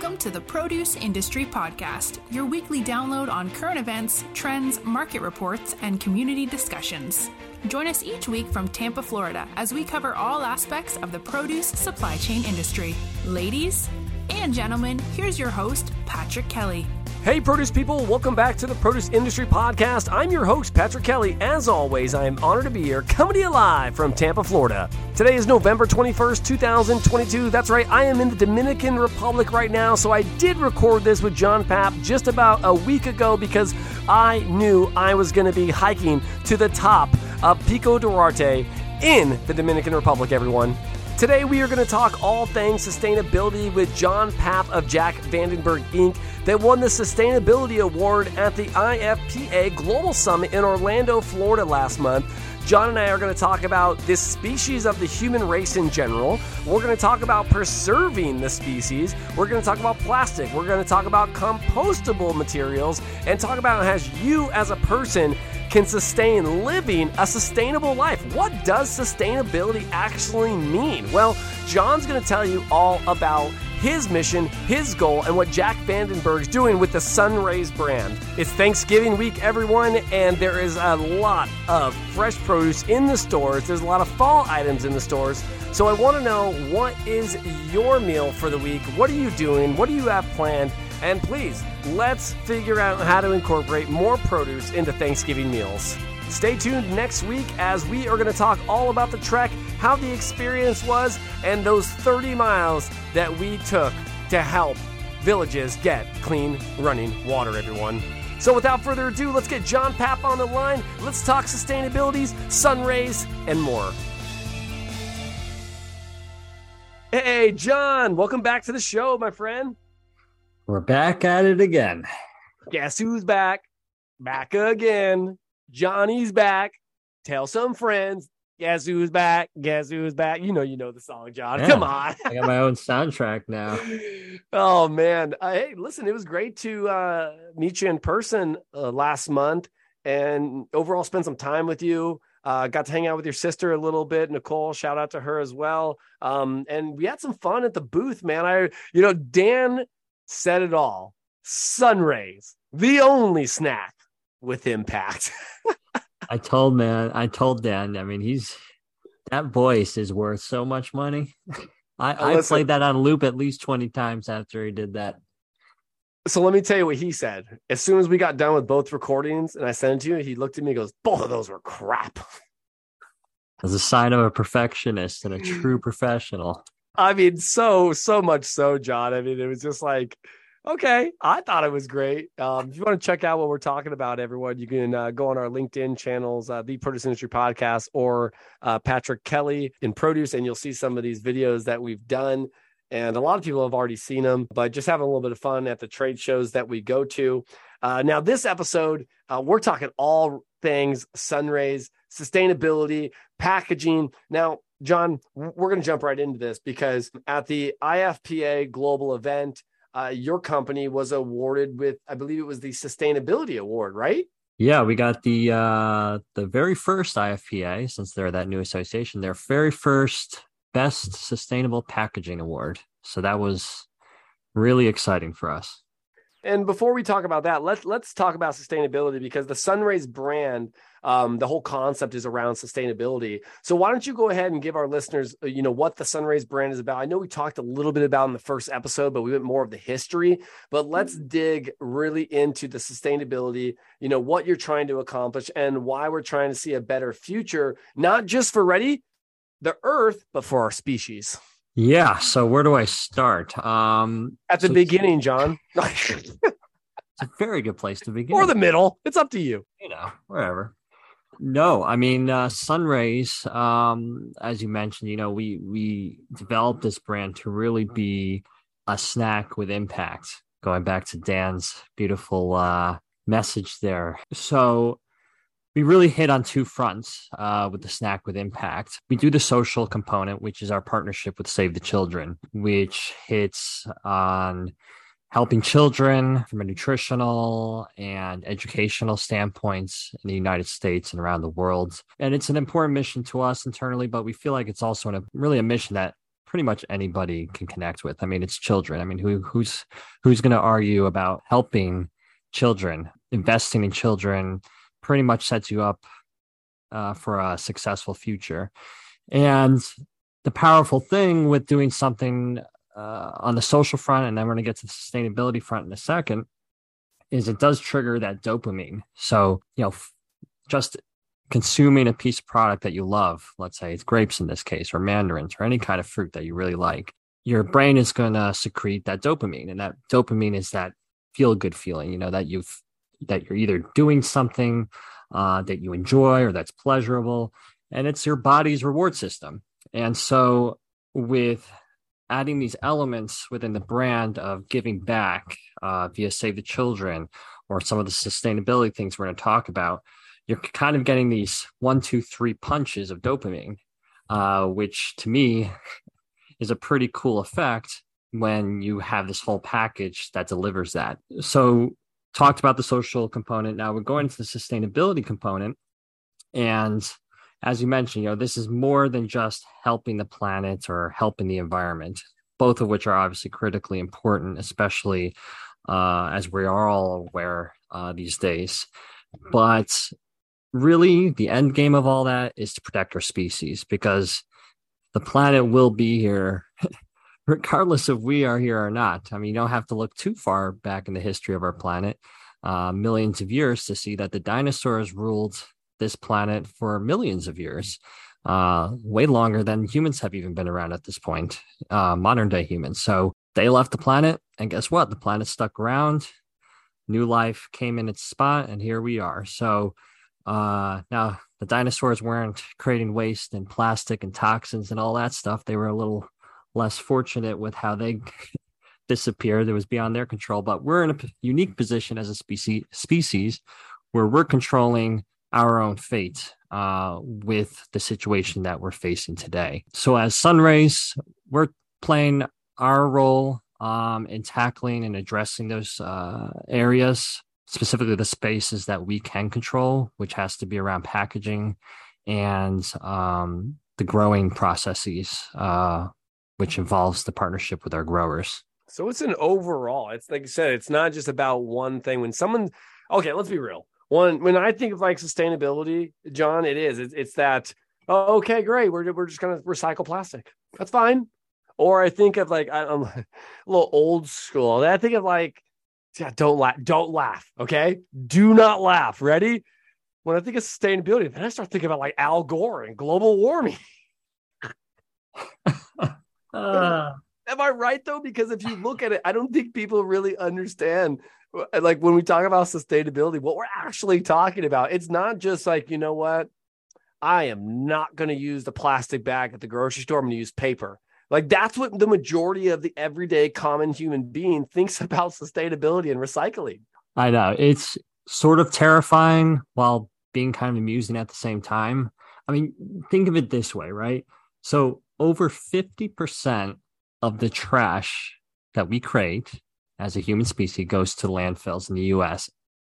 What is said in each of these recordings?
welcome to the Produce Industry Podcast, your weekly download on current events, trends, market reports, and community discussions. Join us each week from Tampa, Florida, as we cover all aspects of the produce supply chain industry. Ladies and gentlemen, here's your host, Patrick Kelly. Hey, produce people, welcome back to the Produce Industry Podcast. I'm your host, Patrick Kelly. As always, I am honored to be here, coming to you live from Tampa, Florida. Today is November 21st, 2022. That's right, I am in the Dominican Republic right now, so I did record this with John Paap just about a week ago because I knew I was going to be hiking to the top of Pico Duarte in the Dominican Republic, everyone. Today, we are going to talk all things sustainability with John Paap of Jac Vandenberg Inc. that won the Sustainability Award at the IFPA Global Summit in Orlando, Florida last month. John and I are going to talk about this species of the human race in general. We're going to talk about preserving the species. We're going to talk about plastic. We're going to talk about compostable materials and talk about how you as a person can sustain living a sustainable life. What does sustainability actually mean? Well, John's going to tell you all about his mission, his goal, and what Jac Vandenberg's doing with the Sunrays brand. It's Thanksgiving week, everyone, and there is a lot of fresh produce in the stores. There's a lot of fall items in the stores. So I want to know what is your meal for the week? What are you doing? What do you have planned? And please, let's figure out how to incorporate more produce into Thanksgiving meals. Stay tuned next week as we are going to talk all about the trek, how the experience was, and those 30 miles that we took to help villages get clean running water, everyone. So without further ado, let's get John Paap on the line. Let's talk sustainabilities, sun rays, and more. Hey, John, welcome back to the show, my friend. We're back at it again. Guess who's back? Back again. Johnny's back. Tell some friends. Guess who's back? Guess who's back? You know, you know the song, John. Yeah, Come on. I got my own soundtrack now. Oh man. Uh, hey, listen, it was great to uh, meet you in person uh, last month and overall spend some time with you. Uh, got to hang out with your sister a little bit, Nicole. Shout out to her as well. Um, and we had some fun at the booth, man. I, you know, Dan said it all. Sunrays, the only snack with impact. I told man, I told Dan. I mean, he's that voice is worth so much money. I, I played that on loop at least twenty times after he did that. So let me tell you what he said. As soon as we got done with both recordings and I sent it to you, he looked at me and goes, Both of those were crap. As a sign of a perfectionist and a true professional. I mean, so, so much so, John. I mean, it was just like, okay, I thought it was great. Um, if you want to check out what we're talking about, everyone, you can uh, go on our LinkedIn channels, uh, the Produce Industry Podcast, or uh, Patrick Kelly in Produce, and you'll see some of these videos that we've done. And a lot of people have already seen them, but just having a little bit of fun at the trade shows that we go to. Uh, now, this episode, uh, we're talking all things sunrays, sustainability, packaging. Now, John, we're going to jump right into this because at the IFPA global event, uh, your company was awarded with, I believe it was the Sustainability Award, right? Yeah, we got the uh, the very first IFPA, since they're that new association, their very first Best Sustainable Packaging Award. So that was really exciting for us. And before we talk about that, let's let's talk about sustainability because the Sunrays brand, um, the whole concept is around sustainability. So why don't you go ahead and give our listeners, uh, you know, what the Sunrays brand is about? I know we talked a little bit about in the first episode, but we went more of the history. But let's mm-hmm. dig really into the sustainability. You know what you're trying to accomplish and why we're trying to see a better future, not just for ready the Earth, but for our species. Yeah. So where do I start? Um, At the so beginning, John. it's a very good place to begin. Or the middle. It's up to you. You know, wherever. No, I mean uh, Sunrays. Um, as you mentioned, you know, we we developed this brand to really be a snack with impact. Going back to Dan's beautiful uh, message there. So we really hit on two fronts uh, with the snack with impact. We do the social component, which is our partnership with Save the Children, which hits on helping children from a nutritional and educational standpoints in the United States and around the world. And it's an important mission to us internally, but we feel like it's also a, really a mission that pretty much anybody can connect with. I mean, it's children. I mean, who who's who's going to argue about helping children, investing in children, pretty much sets you up uh, for a successful future. And the powerful thing with doing something uh, on the social front, and then we're going to get to the sustainability front in a second, is it does trigger that dopamine. So, you know, f- just consuming a piece of product that you love, let's say it's grapes in this case, or mandarins, or any kind of fruit that you really like, your brain is going to secrete that dopamine. And that dopamine is that feel good feeling, you know, that you've, that you're either doing something uh, that you enjoy or that's pleasurable. And it's your body's reward system. And so, with adding these elements within the brand of giving back uh, via Save the Children or some of the sustainability things we're going to talk about, you're kind of getting these one, two, three punches of dopamine, uh, which to me is a pretty cool effect when you have this whole package that delivers that. So, talked about the social component. Now we're going to the sustainability component. And as you mentioned, you know, this is more than just helping the planet or helping the environment, both of which are obviously critically important, especially uh, as we are all aware uh, these days. But really, the end game of all that is to protect our species because the planet will be here. regardless if we are here or not. I mean, you don't have to look too far back in the history of our planet, uh, millions of years, to see that the dinosaurs ruled this planet for millions of years, uh, way longer than humans have even been around at this point, uh, modern day humans. So they left the planet, and guess what? The planet stuck around. New life came in its spot, and here we are. So uh, now the dinosaurs weren't creating waste and plastic and toxins and all that stuff. They were a little less fortunate with how they disappeared. It was beyond their control. But we're in a unique position as a species species where we're controlling our own fate uh, with the situation that we're facing today. So, as Sunrays, we're playing our role um, in tackling and addressing those uh, areas, specifically the spaces that we can control, which has to be around packaging and um, the growing processes, uh, which involves the partnership with our growers. So, it's an overall, it's like you said, it's not just about one thing. When someone, okay, let's be real one when I think of like sustainability, John, it is it's, it's that oh, okay, great, we're we're just gonna recycle plastic. That's fine. Or I think of like I'm a little old school. I think of like yeah, don't laugh, don't laugh. Okay, do not laugh. Ready? When I think of sustainability, then I start thinking about like Al Gore and global warming. uh. Am I right though? Because if you look at it, I don't think people really understand Uh, like when we talk about sustainability, what we're actually talking about. It's not just like, you know what? I am not going to use the plastic bag at the grocery store. I'm going to use paper. Like that's what the majority of the everyday common human being thinks about sustainability and recycling. I know. It's sort of terrifying while being kind of amusing at the same time. I mean, think of it this way, right? So over 50% of the trash that we create as a human species goes to landfills in the US.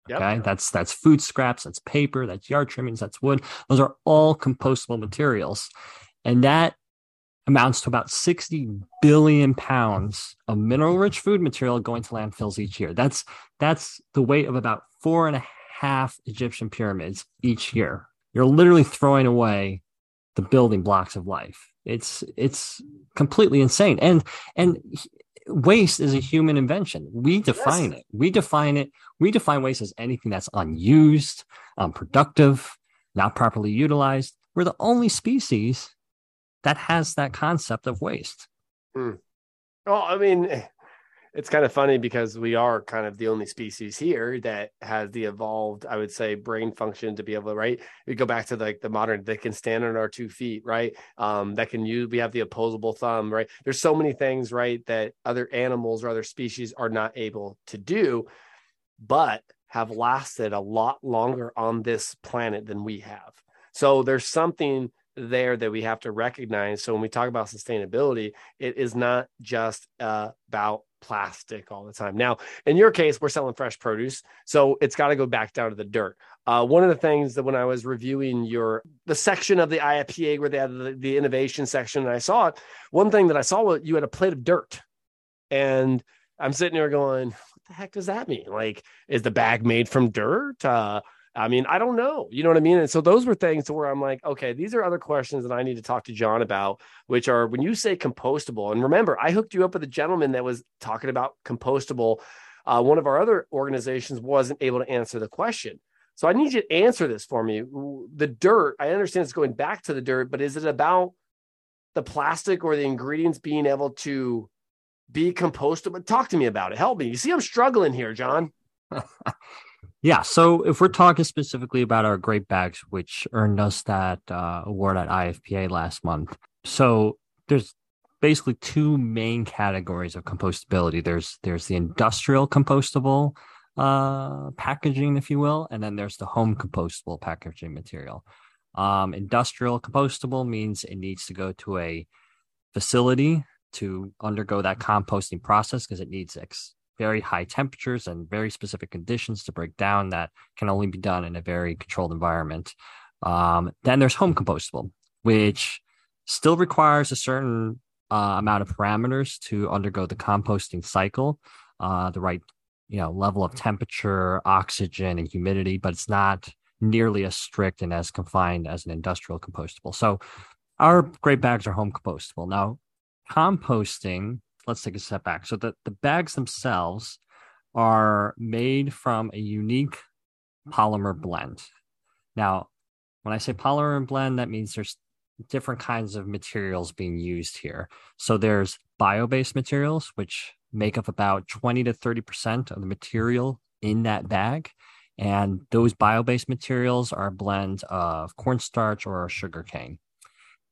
Yep. Okay. That's that's food scraps, that's paper, that's yard trimmings, that's wood. Those are all compostable materials. And that amounts to about 60 billion pounds of mineral rich food material going to landfills each year. That's that's the weight of about four and a half Egyptian pyramids each year. You're literally throwing away the building blocks of life. It's it's completely insane. And and waste is a human invention. We define yes. it. We define it. We define waste as anything that's unused, unproductive, not properly utilized. We're the only species that has that concept of waste. Hmm. Well, I mean, it's kind of funny because we are kind of the only species here that has the evolved, I would say, brain function to be able to, right? We go back to like the modern that can stand on our two feet, right? Um, that can use, we have the opposable thumb, right? There's so many things, right, that other animals or other species are not able to do, but have lasted a lot longer on this planet than we have. So there's something there that we have to recognize. So when we talk about sustainability, it is not just uh, about plastic all the time. Now, in your case, we're selling fresh produce, so it's got to go back down to the dirt. Uh, one of the things that when I was reviewing your the section of the IFPA where they had the, the innovation section, and I saw it, one thing that I saw was you had a plate of dirt, and I'm sitting there going, "What the heck does that mean? Like, is the bag made from dirt?" Uh, I mean, I don't know. You know what I mean? And so those were things to where I'm like, okay, these are other questions that I need to talk to John about, which are when you say compostable. And remember, I hooked you up with a gentleman that was talking about compostable. Uh, one of our other organizations wasn't able to answer the question. So I need you to answer this for me. The dirt, I understand it's going back to the dirt, but is it about the plastic or the ingredients being able to be compostable? Talk to me about it. Help me. You see, I'm struggling here, John. Yeah. So if we're talking specifically about our grape bags, which earned us that uh, award at IFPA last month. So there's basically two main categories of compostability. There's there's the industrial compostable uh, packaging, if you will, and then there's the home compostable packaging material. Um, industrial compostable means it needs to go to a facility to undergo that composting process because it needs ex- very high temperatures and very specific conditions to break down that can only be done in a very controlled environment. Um, then there's home compostable, which still requires a certain uh, amount of parameters to undergo the composting cycle, uh, the right you know level of temperature, oxygen, and humidity, but it's not nearly as strict and as confined as an industrial compostable. So our grape bags are home compostable. Now, composting let's take a step back. So the, the bags themselves are made from a unique polymer blend. Now, when I say polymer blend, that means there's different kinds of materials being used here. So there's bio-based materials, which make up about 20 to 30% of the material in that bag. And those bio-based materials are a blend of cornstarch or sugar cane.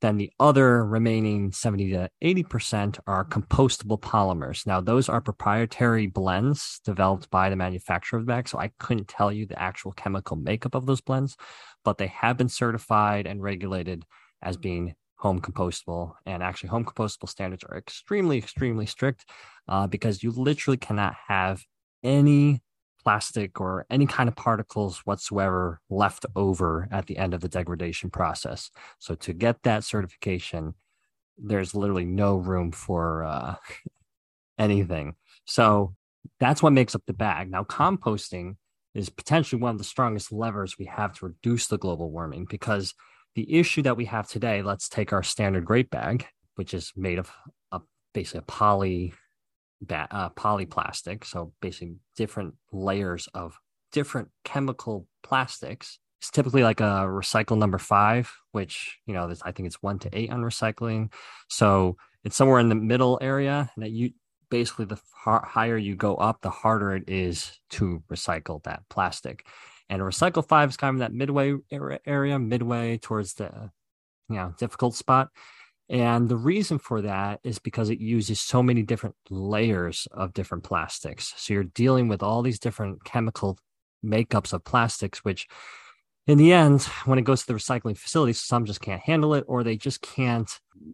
Then the other remaining 70 to 80% are compostable polymers. Now, those are proprietary blends developed by the manufacturer of the bag. So I couldn't tell you the actual chemical makeup of those blends, but they have been certified and regulated as being home compostable. And actually, home compostable standards are extremely, extremely strict uh, because you literally cannot have any plastic or any kind of particles whatsoever left over at the end of the degradation process. So to get that certification, there's literally no room for uh, anything. So that's what makes up the bag. Now, composting is potentially one of the strongest levers we have to reduce the global warming because the issue that we have today, let's take our standard grape bag, which is made of a, basically a poly ba- uh, polyplastic, so basically different layers of different chemical plastics. It's typically like a recycle number five, which you know I think it's one to eight on recycling. So it's somewhere in the middle area that you basically the higher you go up, the harder it is to recycle that plastic. And recycle five is kind of that midway area, midway towards the you know difficult spot. And the reason for that is because it uses so many different layers of different plastics. So you're dealing with all these different chemical makeups of plastics, which in the end, when it goes to the recycling facility, some just can't handle it or they just can't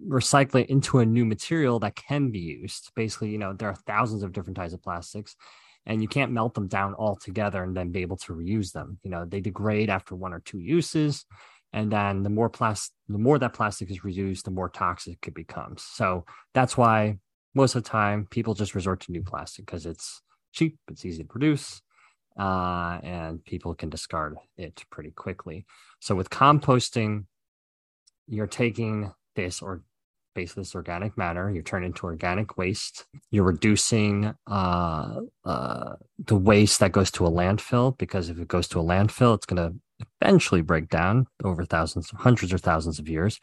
recycle it into a new material that can be used. Basically, you know, there are thousands of different types of plastics and you can't melt them down all together and then be able to reuse them. You know, they degrade after one or two uses and then the more plastic the more that plastic is reused the more toxic it becomes. So that's why most of the time people just resort to new plastic because it's cheap it's easy to produce uh, and people can discard it pretty quickly. So with composting you're taking this or basically this organic matter you turn it into organic waste. You're reducing uh, uh, the waste that goes to a landfill because if it goes to a landfill it's going to eventually break down over thousands, hundreds or thousands of years.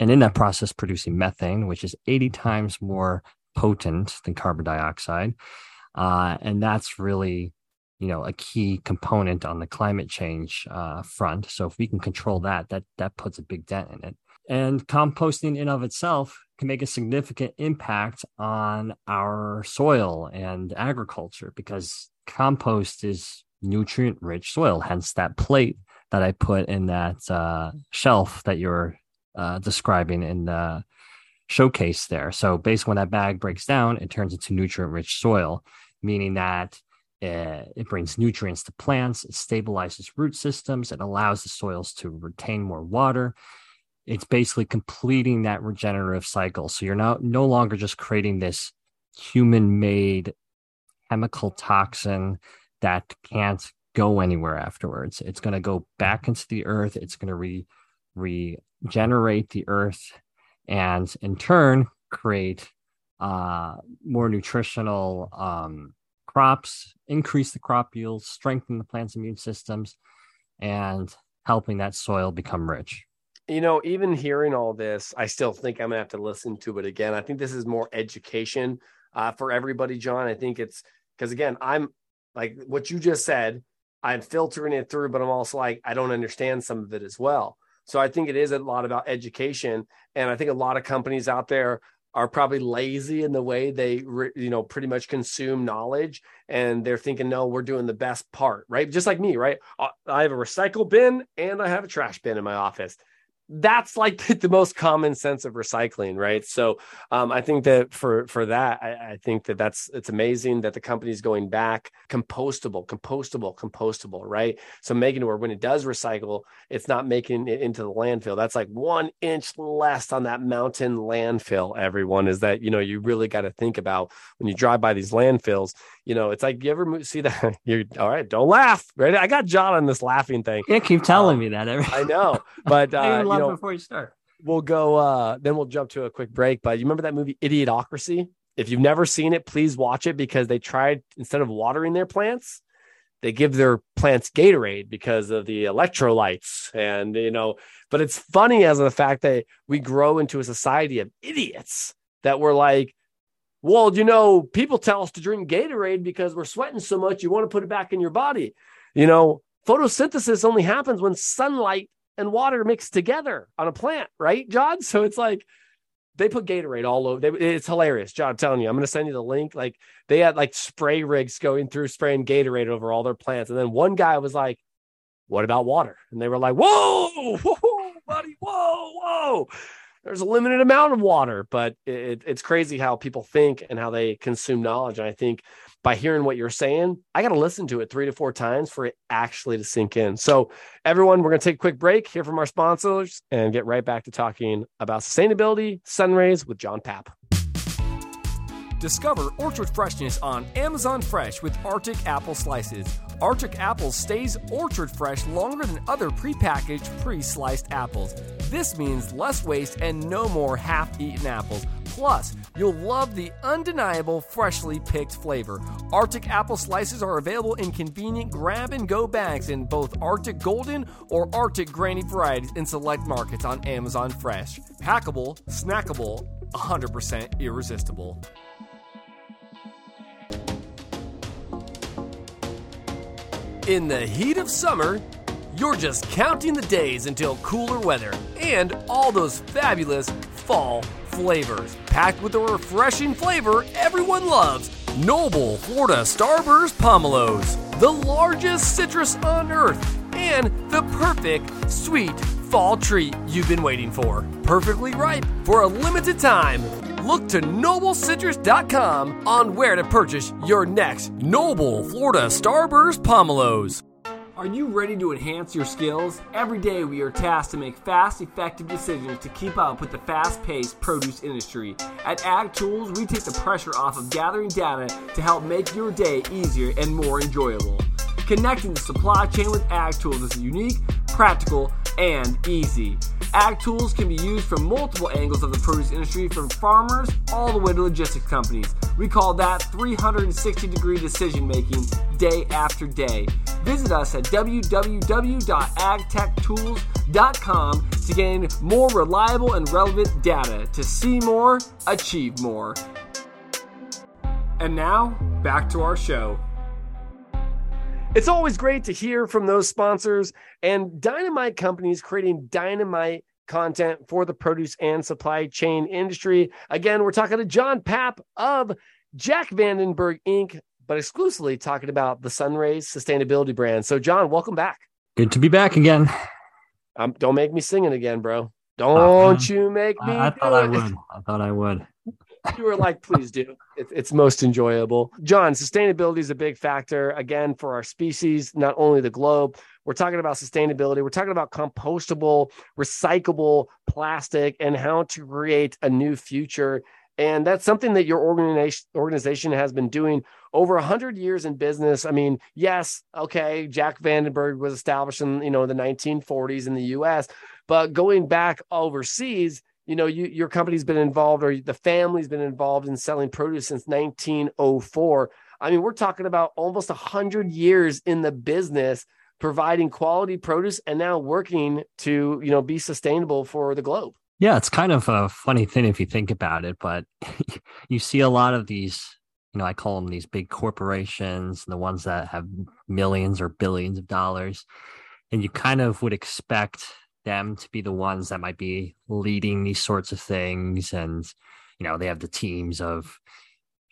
And in that process, producing methane, which is 80 times more potent than carbon dioxide. Uh, and that's really, you know, a key component on the climate change uh, front. So if we can control that, that that puts a big dent in it. And composting in of itself can make a significant impact on our soil and agriculture because compost is nutrient rich soil, hence that plate that I put in that uh, shelf that you're uh, describing in the showcase there. So basically, when that bag breaks down, it turns into nutrient rich soil, meaning that uh, it brings nutrients to plants, it stabilizes root systems, it allows the soils to retain more water. It's basically completing that regenerative cycle. So you're now no longer just creating this human made chemical toxin that can't go anywhere afterwards. It's going to go back into the earth. It's going to re regenerate the earth and in turn create uh, more nutritional um, crops, increase the crop yields, strengthen the plant's immune systems, and helping that soil become rich. You know, even hearing all this, I still think I'm gonna have to listen to it again. I think this is more education uh, for everybody, John. I think it's because again, I'm like what you just said. I'm filtering it through, but I'm also like I don't understand some of it as well. So I think it is a lot about education, and I think a lot of companies out there are probably lazy in the way they you know pretty much consume knowledge and they're thinking no we're doing the best part right? Just like me right? Uh, I have a recycle bin and i have a trash bin in my office that's like the most common sense of recycling right? So um, i think that for for that I, I, think that that's it's amazing that the company's going back compostable compostable compostable right? So making it where when it does recycle it's not making it into the landfill. That's like one inch less on that mountain landfill everyone is that you know you really got to think about when you drive by these landfills you know it's like you ever see that? You're all right don't laugh right i got john on this laughing thing. Yeah keep telling um, me that every- i know but uh, know, before you start. We'll go. uh Then we'll jump to a quick break. But you remember that movie Idiocracy? If you've never seen it, please watch it because they tried instead of watering their plants, they give their plants Gatorade because of the electrolytes. And you know, but it's funny as the fact that we grow into a society of idiots that we're like, well, you know, people tell us to drink Gatorade because we're sweating so much, you want to put it back in your body. You know, photosynthesis only happens when sunlight and water mixed together on a plant, right, John? So it's like they put Gatorade all over. They, it's hilarious, John. I'm telling you, I'm going to send you the link. Like they had like spray rigs going through spraying Gatorade over all their plants, and then one guy was like, "What about water?" And they were like, "Whoa, whoa, buddy, whoa, whoa." There's a limited amount of water, but it, it's crazy how people think and how they consume knowledge. And I think by hearing what you're saying, I got to listen to it three to four times for it actually to sink in. So, everyone, we're going to take a quick break, hear from our sponsors, and get right back to talking about sustainability, sunrays with John Paap. Discover orchard freshness on Amazon Fresh with Arctic apple slices. Arctic apples stays orchard fresh longer than other prepackaged, pre-sliced apples. This means less waste and no more half-eaten apples. Plus, you'll love the undeniable freshly picked flavor. Arctic apple slices are available in convenient grab and go bags in both Arctic Golden or Arctic Granny varieties in select markets on Amazon Fresh. Packable, snackable, 100% irresistible. In the heat of summer, you're just counting the days until cooler weather and all those fabulous fall flavors. Packed with the refreshing flavor everyone loves Noble Florida Starburst Pomelos, the largest citrus on earth, and the perfect sweet fall treat you've been waiting for. Perfectly ripe for a limited time. Look to NobleCitrus.com on where to purchase your next Noble Florida Starburst Pomelos. Are you ready to enhance your skills? Every day we are tasked to make fast, effective decisions to keep up with the fast paced produce industry. At Ag Tools, we take the pressure off of gathering data to help make your day easier and more enjoyable. Connecting the supply chain with Ag Tools is unique, practical, and easy. Ag tools can be used from multiple angles of the produce industry, from farmers all the way to logistics companies. We call that 360 degree decision making day after day. Visit us at www.agtechtools.com to gain more reliable and relevant data to see more, achieve more. And now, back to our show. It's always great to hear from those sponsors and dynamite companies creating dynamite content for the produce and supply chain industry. Again, we're talking to John Paap of Jac Vandenberg Inc., but exclusively talking about the Sunrays sustainability brand. So, John, welcome back. Good to be back again. Um, don't make me sing it again, bro. Don't uh, you make me? I, I thought I would. I thought I would. You were like, please do. It, it's most enjoyable. John, sustainability is a big factor again for our species, not only the globe. We're talking about sustainability. We're talking about compostable, recyclable plastic and how to create a new future. And that's something that your organization organization has been doing over 100 years in business. I mean, yes, okay, Jac Vandenberg was established in, you know, the 1940s in the US, but going back overseas, you know, you, your company's been involved or the family's been involved in selling produce since 1904. I mean, we're talking about almost 100 years in the business providing quality produce and now working to, you know, be sustainable for the globe. Yeah, it's kind of a funny thing if you think about it, but you see a lot of these, you know, I call them these big corporations, the ones that have millions or billions of dollars. And you kind of would expect them to be the ones that might be leading these sorts of things. And you know they have the teams of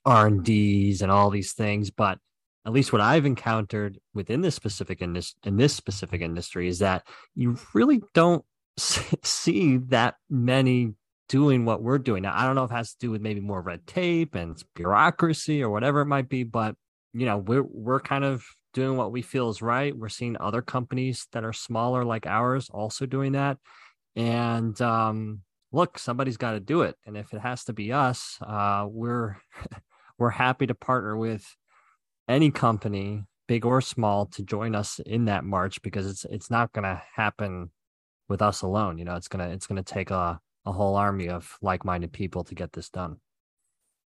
r&ds and all these things. But at least what i've encountered within this specific in this in this specific industry is that you really don't see that many doing what we're doing. Now i don't know if it has to do with maybe more red tape and bureaucracy or whatever it might be but you know we're we're kind of doing what we feel is right. We're seeing other companies that are smaller like ours also doing that. And um, look, somebody's got to do it. And if it has to be us, uh, we're we're happy to partner with any company, big or small, to join us in that march because it's it's not going to happen with us alone. You know, it's gonna it's gonna take a a whole army of like minded people to get this done.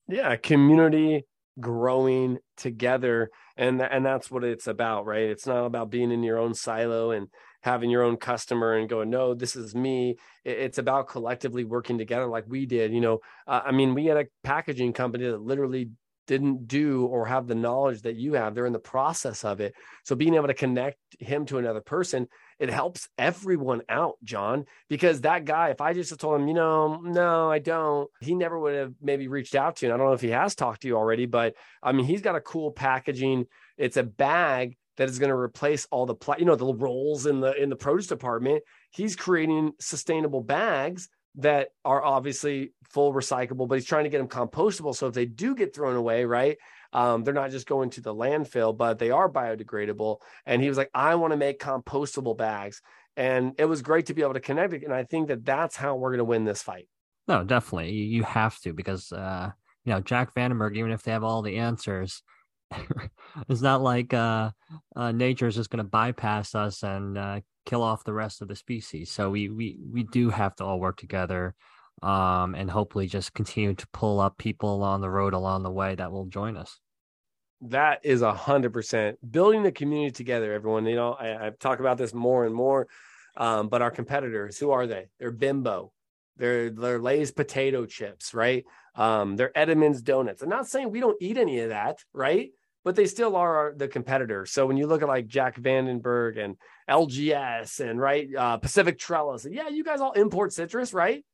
Yeah, community growing together. And and that's what it's about right? It's not about being in your own silo and having your own customer and going no this is me. It's about collectively working together like we did. You know uh, i mean we had a packaging company that literally didn't do or have the knowledge that you have. They're in the process of it. So being able to connect him to another person it helps everyone out, John, because that guy, if I just told him, you know, no, I don't, he never would have maybe reached out to you. And I don't know if he has talked to you already, but I mean, he's got a cool packaging. It's a bag that is going to replace all the, pla- you know, the rolls in the in the produce department. He's creating sustainable bags that are obviously full recyclable, but he's trying to get them compostable. So if they do get thrown away, right, um, they're not just going to the landfill, but they are biodegradable. And he was like, I want to make compostable bags. And it was great to be able to connect it. And I think that that's how we're going to win this fight. No, definitely. You have to because, uh, you know, Jac Vandenberg, even if they have all the answers, it's not like uh, uh, nature is just going to bypass us and uh, kill off the rest of the species. So we we we do have to all work together, um, and hopefully just continue to pull up people along the road along the way that will join us that is a hundred percent building the community together. Everyone, you know, I, I talk about this more and more. Um, but our competitors, who are they? They're Bimbo, they're they're Lay's potato chips, right? Um, they're Entenmann's donuts. I'm not saying we don't eat any of that, right? But they still are the competitors. So when you look at like Jac Vandenberg and LGS and right uh, Pacific Trellis, yeah, you guys all import citrus, right?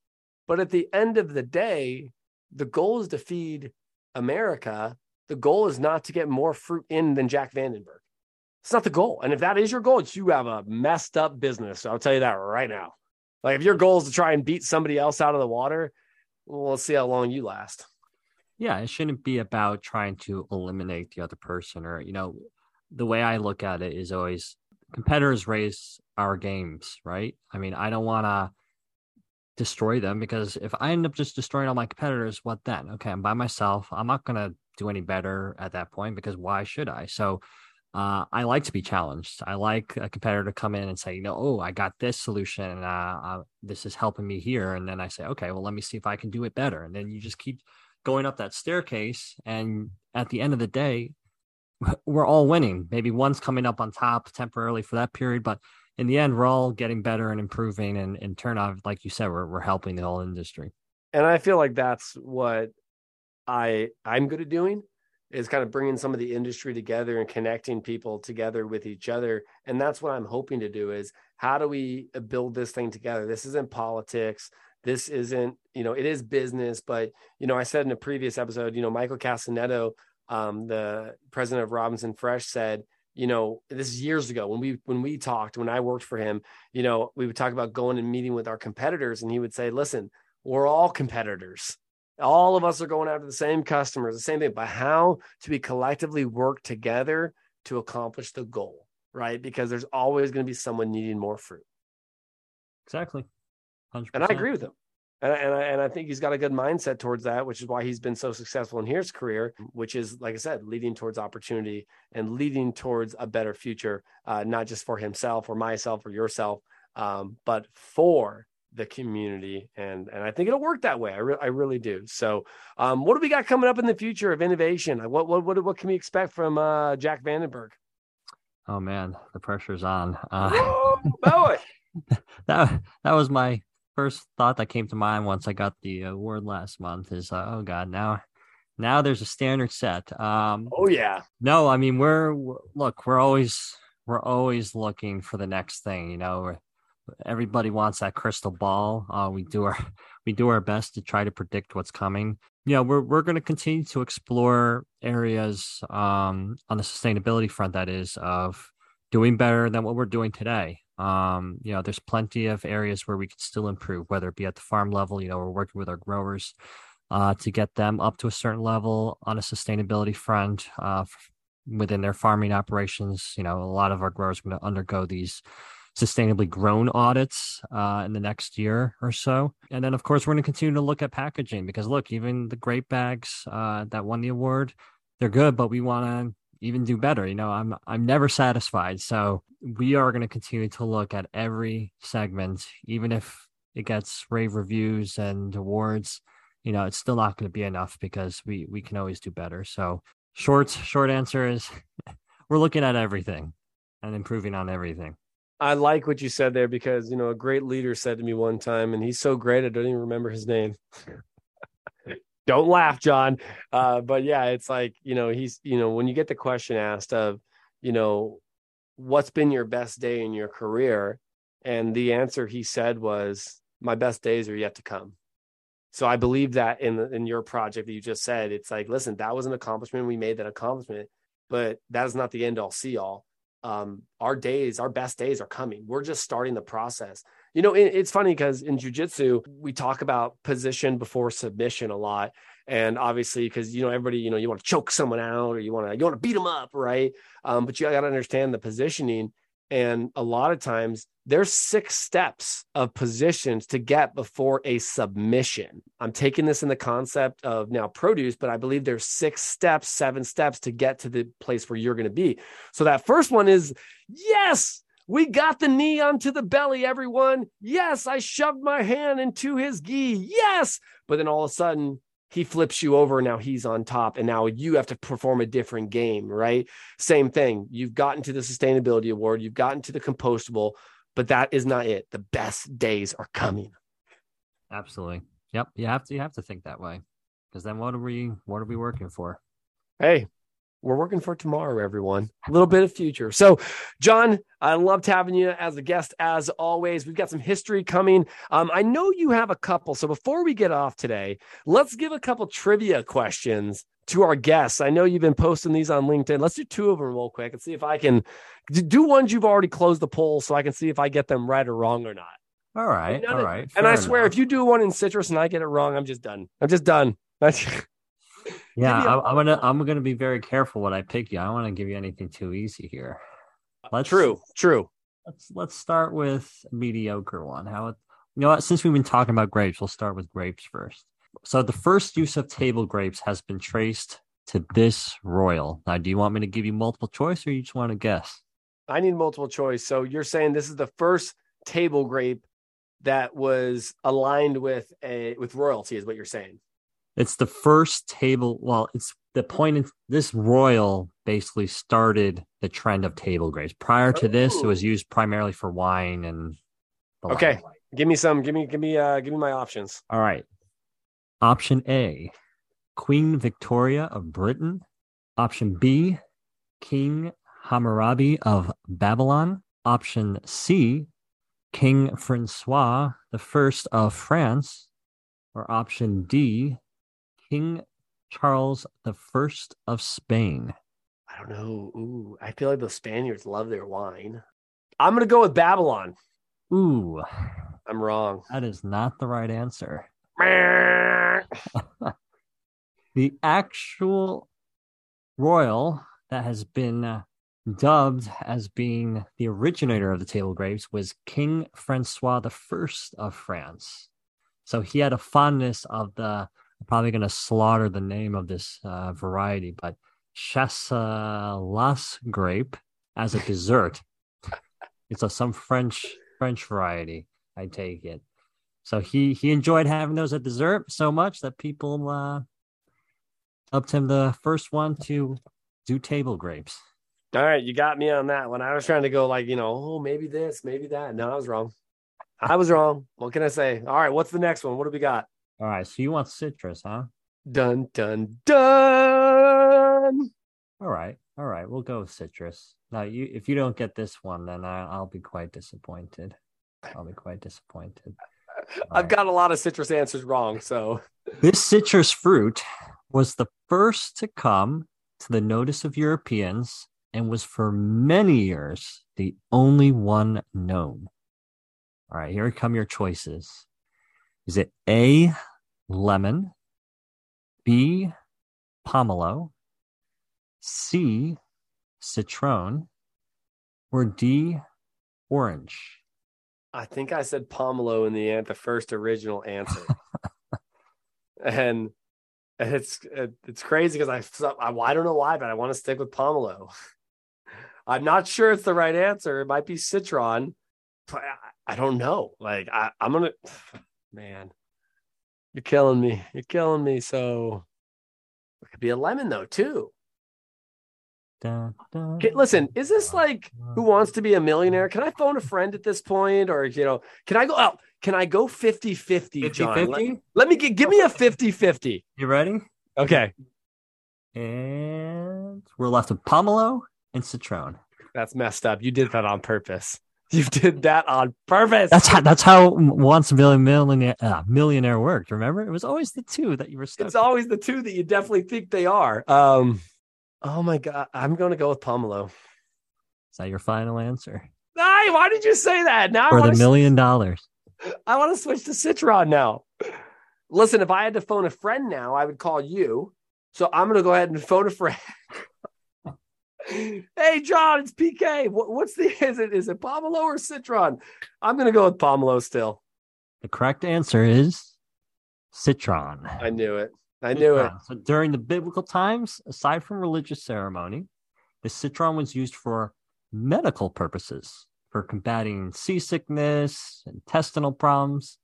But at the end of the day, the goal is to feed America the goal is not to get more fruit in than Jac Vandenberg. It's not the goal. And if that is your goal, you have a messed up business. I'll tell you that right now. Like if your goal is to try and beat somebody else out of the water, well, see how long you last. Yeah, it shouldn't be about trying to eliminate the other person or, you know, the way I look at it is always competitors raise our games, right? I mean, I don't want to destroy them because if I end up just destroying all my competitors, what then? Okay, I'm by myself. I'm not going to do any better at that point because why should I? So uh, I like to be challenged. I like a competitor to come in and say, you know, oh, I got this solution. Uh, uh, this is helping me here. And then I say, okay, well, let me see if I can do it better. And then you just keep going up that staircase. And at the end of the day, we're all winning. Maybe one's coming up on top temporarily for that period, but in the end, we're all getting better and improving. And in turn, out, like you said, we're, we're helping the whole industry. And I feel like that's what I I'm good at doing is kind of bringing some of the industry together and connecting people together with each other. And that's what i'm hoping to do is how do we uh, build this thing together? This isn't politics. This isn't you know it is business but you know i said in a previous episode you know michael Castagnetto um, the president of robinson fresh said you know, this is years ago when we when we talked, when I worked for him, you know, we would talk about going and meeting with our competitors, and he would say, "Listen, we're all competitors. All of us are going after the same customers, the same thing, but how to be collectively work together to accomplish the goal, right? Because there's always going to be someone needing more fruit. Exactly. 100%. And I agree with him. And, and, I, and I think he's got a good mindset towards that, which is why he's been so successful in his career, which is, like I said, leading towards opportunity and leading towards a better future, uh, not just for himself or myself or yourself, um, but for the community. And and I think it'll work that way. I, re- I really do. So, um, what do we got coming up in the future of innovation? What what what, what can we expect from uh, Jac Vandenberg? Oh man, the pressure's on. Uh, Whoa, that that was my first thought that came to mind once I got the award last month. Is uh, oh god, now now there's a standard set. Um, oh yeah. No, I mean we're, we're look, we're always we're always looking for the next thing. You know, everybody wants that crystal ball. Uh, we do our we do our best to try to predict what's coming. Know, we're we're going to continue to explore areas um, on the sustainability front. That is of doing better than what we're doing today. Um, you know, there's plenty of areas where we can still improve, whether it be at the farm level. You know, we're working with our growers uh, to get them up to a certain level on a sustainability front uh, within their farming operations. You know, a lot of our growers are going to undergo these sustainably grown audits uh, in the next year or so. And then, of course, we're going to continue to look at packaging because, look, even the grape bags uh, that won the award, they're good, but we want to even do better. You know, I'm I'm never satisfied. So we are going to continue to look at every segment, even if it gets rave reviews and awards. You know, it's still not going to be enough because we we can always do better. So short short answer is we're looking at everything and improving on everything. I like what you said there because you know a great leader said to me one time, and he's so great I don't even remember his name. don't laugh, John. Uh, but yeah, it's like you know he's you know when you get the question asked of you know what's been your best day in your career, and the answer he said was my best days are yet to come. So I believe that in in your project that you just said, it's like listen, that was an accomplishment. We made that accomplishment, but that is not the end all see all um, our days, our best days are coming. We're just starting the process. You know, it, it's funny because in jujitsu, we talk about position before submission a lot. And obviously, because you know, everybody, you know, you want to choke someone out or you want to you want to beat them up, right? Um, but you got to understand the positioning and a lot of times there's six steps of positions to get before a submission. I'm taking this in the concept of now produce, but I believe there's six steps, seven steps to get to the place where you're going to be. So that first one is yes, we got the knee onto the belly, everyone. Yes, I shoved my hand into his gi. Yes. But then all of a sudden, he flips you over now he's on top and now you have to perform a different game right? Same thing. You've gotten to the sustainability award you've gotten to the compostable but that is not it. The best days are coming. Absolutely. Yep you have to you have to think that way because then what are we what are we working for? Hey we're working for tomorrow, everyone. A little bit of future. So, John, I loved having you as a guest as always. We've got some history coming. Um, I know you have a couple. So, before we get off today, let's give a couple trivia questions to our guests. I know you've been posting these on LinkedIn. Let's do two of them real quick and see if I can do ones you've already closed the poll so I can see if I get them right or wrong or not. All right. All right. And I swear, enough. if you do one in citrus and I get it wrong, I'm just done. I'm just done. Yeah, I, am gonna I'm gonna be very careful what I pick you. I don't want to give you anything too easy here. Let's, true, true. Let's let's start with a mediocre one. How you know what? Since we've been talking about grapes, we'll start with grapes first. So the first use of table grapes has been traced to this royal. Now, do you want me to give you multiple choice, or you just want to guess? I need multiple choice. So you're saying this is the first table grape that was aligned with a with royalty, is what you're saying? It's the first table. Well, it's the point in this royal basically started the trend of table grapes. Prior to this, it was used primarily for wine and. Okay, give me some. Give me, give me, uh, give me my options. All right. Option A, Queen Victoria of Britain. Option B, King Hammurabi of Babylon. Option C, King Francois the First of France. Or option D, King Charles the First of Spain? I don't know. Ooh, I feel like the Spaniards love their wine. I'm gonna go with Babylon. Ooh, I'm wrong. that is not the right answer. The actual royal that has been uh, dubbed as being the originator of the table grapes was King Francois I of France. So he had a fondness of the. I'm probably going to slaughter the name of this uh, variety, but chasselas grape as a dessert. it's a some French French variety. I take it. So he he enjoyed having those at dessert so much that people uh, upped him the first one to do table grapes. All right, you got me on that one. I was trying to go like, you know, oh, maybe this, maybe that. No, I was wrong. I was wrong. What can I say? All right, what's the next one? What do we got? All right, so you want citrus, huh? Dun dun dun. All right, all right, we'll go with citrus. Now, you if you don't get this one, then I, I'll be quite disappointed. I'll be quite disappointed. All I've right. got a lot of citrus answers wrong, so This citrus fruit was the first to come to the notice of Europeans and was for many years the only one known. All right, here come your choices. Is it A, lemon, B, pomelo, C, citron, or D, orange? I think I said pomelo in the the first original answer, and and it's it's crazy because I, I I don't know why, but I want to stick with pomelo. I'm not sure it's the right answer. It might be citron, I, I don't know. Like I, I'm gonna, man, you're killing me. You're killing me. So it could be a lemon though too. Dun, dun, Okay, listen, is this like who wants to be a millionaire? Can I phone a friend at this point? Or, you know, can I go out? Can I go 50 50, John? Let, 50? let me get, give me a 50 50. You ready? Okay. And we're left with pomelo and citron. That's messed up. You did that on purpose. You did that on purpose. That's how that's how once millionaire uh, millionaire worked. Remember, it was always the two that you were stuck. it's always the two that you definitely think they are. Um, oh my God. I'm going to go with pomelo. Is that your final answer Ay, why did you say that? Now I for the million dollars? I want to switch to citron now. Listen, if I had to phone a friend now, I would call you. So I'm going to go ahead and phone a friend. Hey, John, it's PK. What, what's the is it? Is it pomelo or citron? I'm going to go with pomelo still. The correct answer is citron. I knew it. I knew it. So during the biblical times, aside from religious ceremony, the citron was used for medical purposes, for combating seasickness, intestinal problems,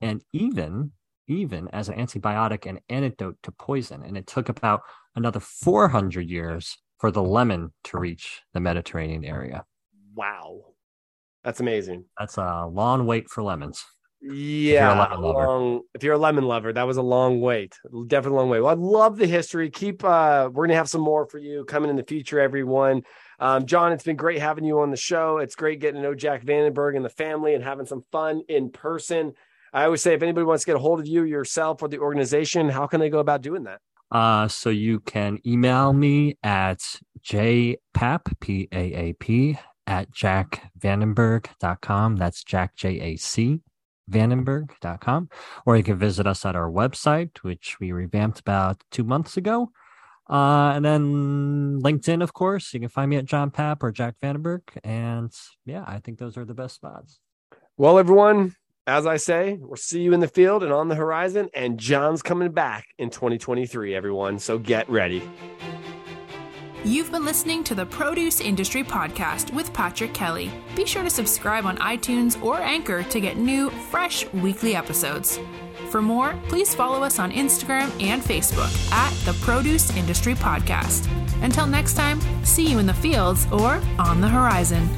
and even even as an antibiotic and antidote to poison. And it took about another 400 years for the lemon to reach the Mediterranean area. Wow. That's amazing. That's a long wait for lemons. Yeah, lemon lover. long, if you're a lemon lover, that was a long wait. Definitely a long wait. Well, I love the history. Keep uh we're gonna have some more for you coming in the future, everyone. Um, John, it's been great having you on the show. It's great getting to know Jac Vandenberg and the family and having some fun in person. I always say if anybody wants to get a hold of you yourself or the organization, how can they go about doing that? Uh, so you can email me at jpaap, P-A-A-P, at jacvandenberg.com. That's Jac, J-A-C, vandenberg.com. Or you can visit us at our website, which we revamped about two months ago. Uh, and then LinkedIn, of course. You can find me at John Paap or Jac Vandenberg. And yeah, I think those are the best spots. Well, everyone, as I say, we'll see you in the field and on the horizon. And John's coming back in 2023, everyone. So get ready. You've been listening to the Produce Industry Podcast with Patrick Kelly. Be sure to subscribe on iTunes or Anchor to get new, fresh weekly episodes. For more, please follow us on Instagram and Facebook at the Produce Industry Podcast. Until next time, see you in the fields or on the horizon.